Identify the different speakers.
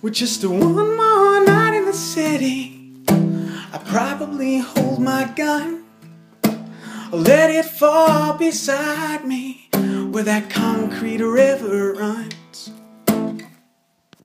Speaker 1: With just one more night in the city, I probably hold my gun. Or let it fall beside me where that concrete river runs.